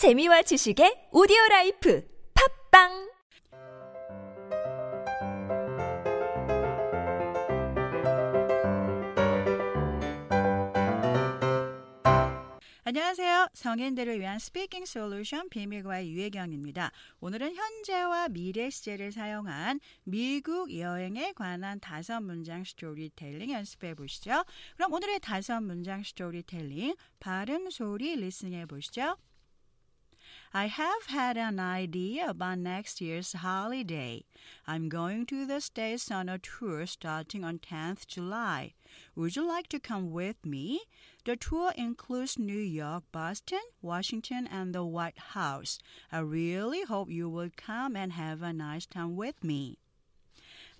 재미와 지식의 오디오 life 팟빵 안녕하세요. 성인들을 위한 speaking solution 비밀과외 유혜경입니다. 오늘은 현재와 미래 시제를 사용한 미국 여행에 관한 다섯 문장 스토리텔링 연습해 보시죠. 그럼 오늘의 다섯 문장 스토리텔링 발음 소리 리스닝해 보시죠. I have had an idea about next year's holiday. I'm going to the States on a tour starting on 10th July. Would you like to come with me? The tour includes New York, Boston, Washington, and the White House. I really hope you will come and have a nice time with me.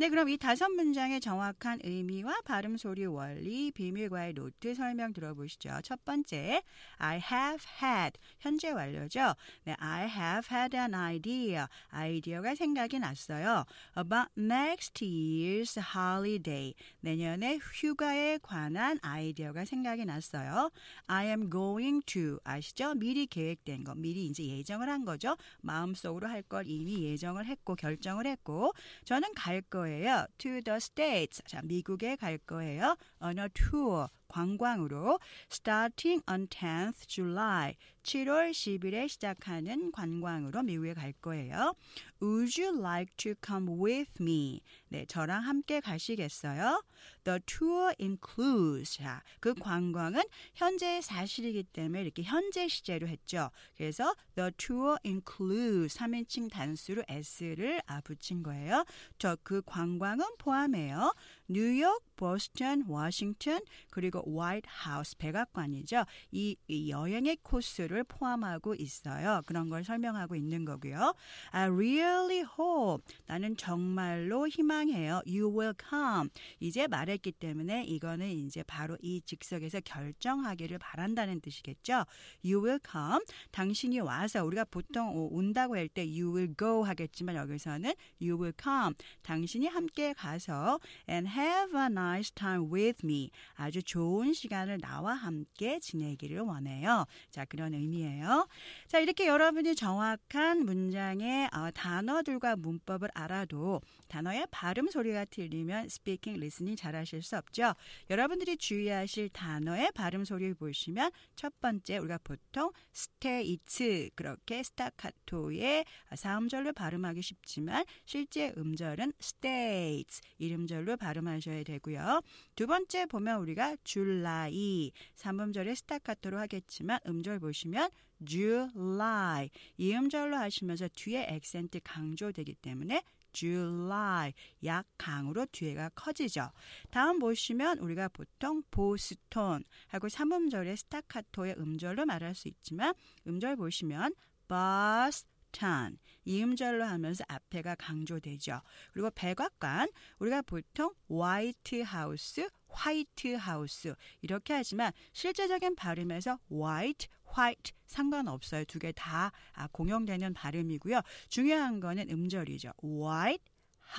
네, 그럼 이 다섯 문장의 정확한 의미와 발음 소리 원리, 비밀과의 노트 설명 들어보시죠. 첫 번째, I have had 현재 완료죠. 네, I have had an idea. 아이디어가 생각이 났어요. About next year's holiday. 내년의 휴가에 관한 아이디어가 생각이 났어요. I am going to 아시죠? 미리 계획된 거, 미리 이제 예정을 한 거죠. 마음속으로 할 걸 이미 예정을 했고 결정을 했고 저는 갈 거예요. 거예요. To the States. 자, 미국에 갈 거예요. On a tour. 관광으로 starting on 10th July 7월 10일에 시작하는 관광으로 미국에 갈 거예요. Would you like to come with me? 네, 저랑 함께 가시겠어요? The tour includes 자, 그 관광은 현재의 사실이기 때문에 이렇게 현재 시제로 했죠. 그래서 the tour includes 3인칭 단수로 s를 아 붙인 거예요. 저 그 관광은 포함해요. 뉴욕, 보스턴, 워싱턴 그리고 화이트 하우스 백악관이죠. 이, 이 여행의 코스를 포함하고 있어요. 그런 걸 설명하고 있는 거고요. I really hope 나는 정말로 희망해요. You will come. 이제 말했기 때문에 이거는 이제 바로 이 즉석에서 결정하기를 바란다는 뜻이겠죠. You will come. 당신이 와서 우리가 보통 온다고 할 때 you will go 하겠지만 여기서는 you will come. 당신이 함께 가서 and have a nice time with me. 아주 좋은 시간을 나와 함께 지내기를 원해요. 자, 그런 의미예요. 자, 이렇게 여러분이 정확한 문장의 어, 단어들과 문법을 알아도 단어의 발음 소리가 틀리면 speaking, listening 잘 하실 수 없죠. 여러분들이 주의하실 단어의 발음 소리를 보시면 첫 번째 우리가 보통 States 그렇게 스타카토의 사음절로 발음하기 쉽지만 실제 음절은 states 이름절로 발음하셔야 되고요. 두 번째 보면 우리가 줄라이 3음절에 스타카토로 하겠지만 음절 보시면 July 이 음절로 하시면서 뒤에 액센트 강조되기 때문에 July 약 강으로 뒤에가 커지죠. 다음 보시면 우리가 보통 보스톤 하고 3음절의 스타카토의 음절로 말할 수 있지만 음절 보시면 Boston 이 음절로 하면서 앞에가 강조되죠. 그리고 백악관 우리가 보통 White House White House 이렇게 하지만 실제적인 발음에서 white, white 상관없어요. 두 개 다 공용되는 발음이고요. 중요한 거는 음절이죠. white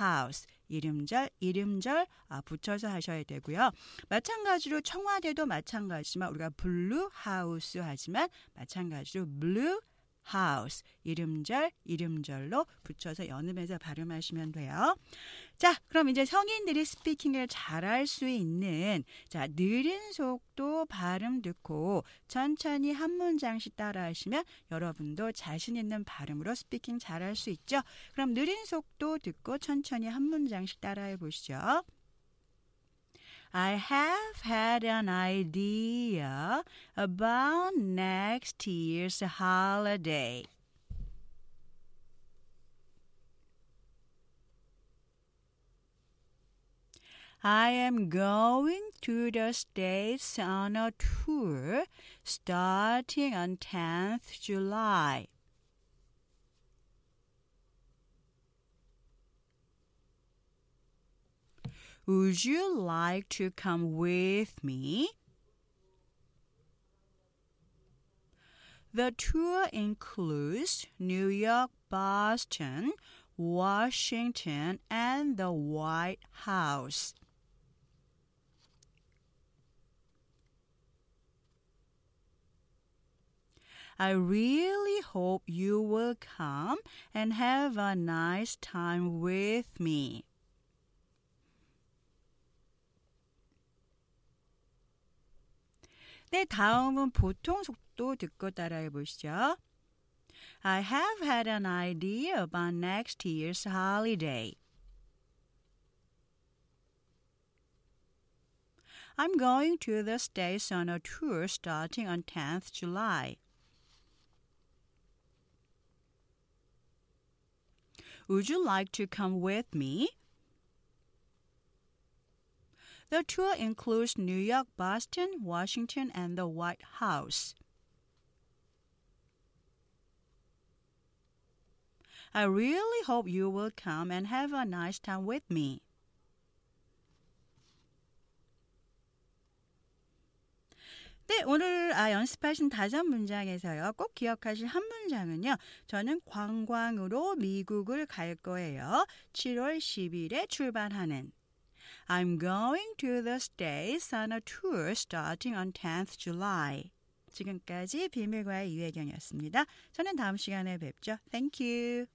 house 일음절 일음절 붙여서 하셔야 되고요. 마찬가지로 청와대도 마찬가지지만 우리가 Blue House 하지만 마찬가지로 Blue house 일음절 일음절로 붙여서 연음해서 발음하시면 돼요. 자, 그럼 이제 성인들이 speaking을 잘할 수 있는 자, 느린 속도 발음 듣고 천천히 한 문장씩 따라하시면 여러분도 자신 있는 발음으로 speaking 잘할 수 있죠. 그럼 느린 속도 듣고 천천히 한 문장씩 따라해 보시죠. I have had an idea about next year's holiday. I am going to the States on a tour starting on 10th July. Would you like to come with me? The tour includes New York, Boston, Washington, and the White House. I really hope you will come and have a nice time with me. 네, 다음은 보통 속도 듣고 따라해 보시죠. I have had an idea about next year's holiday. I'm going to the States on a tour starting on 10th July. Would you like to come with me? The tour includes New York, Boston, Washington, and the White House. I really hope you will come and have a nice time with me. 네, 오늘 아, 연습하신 다섯 문장에서요. 꼭 기억하실 한 문장은요. 저는 관광으로 미국을 갈 거예요. 7월 10일에 출발하는 I'm going to the States on a tour starting on 10th July. 지금까지 비밀과의 유혜경이었습니다. 저는 다음 시간에 뵙죠. Thank you.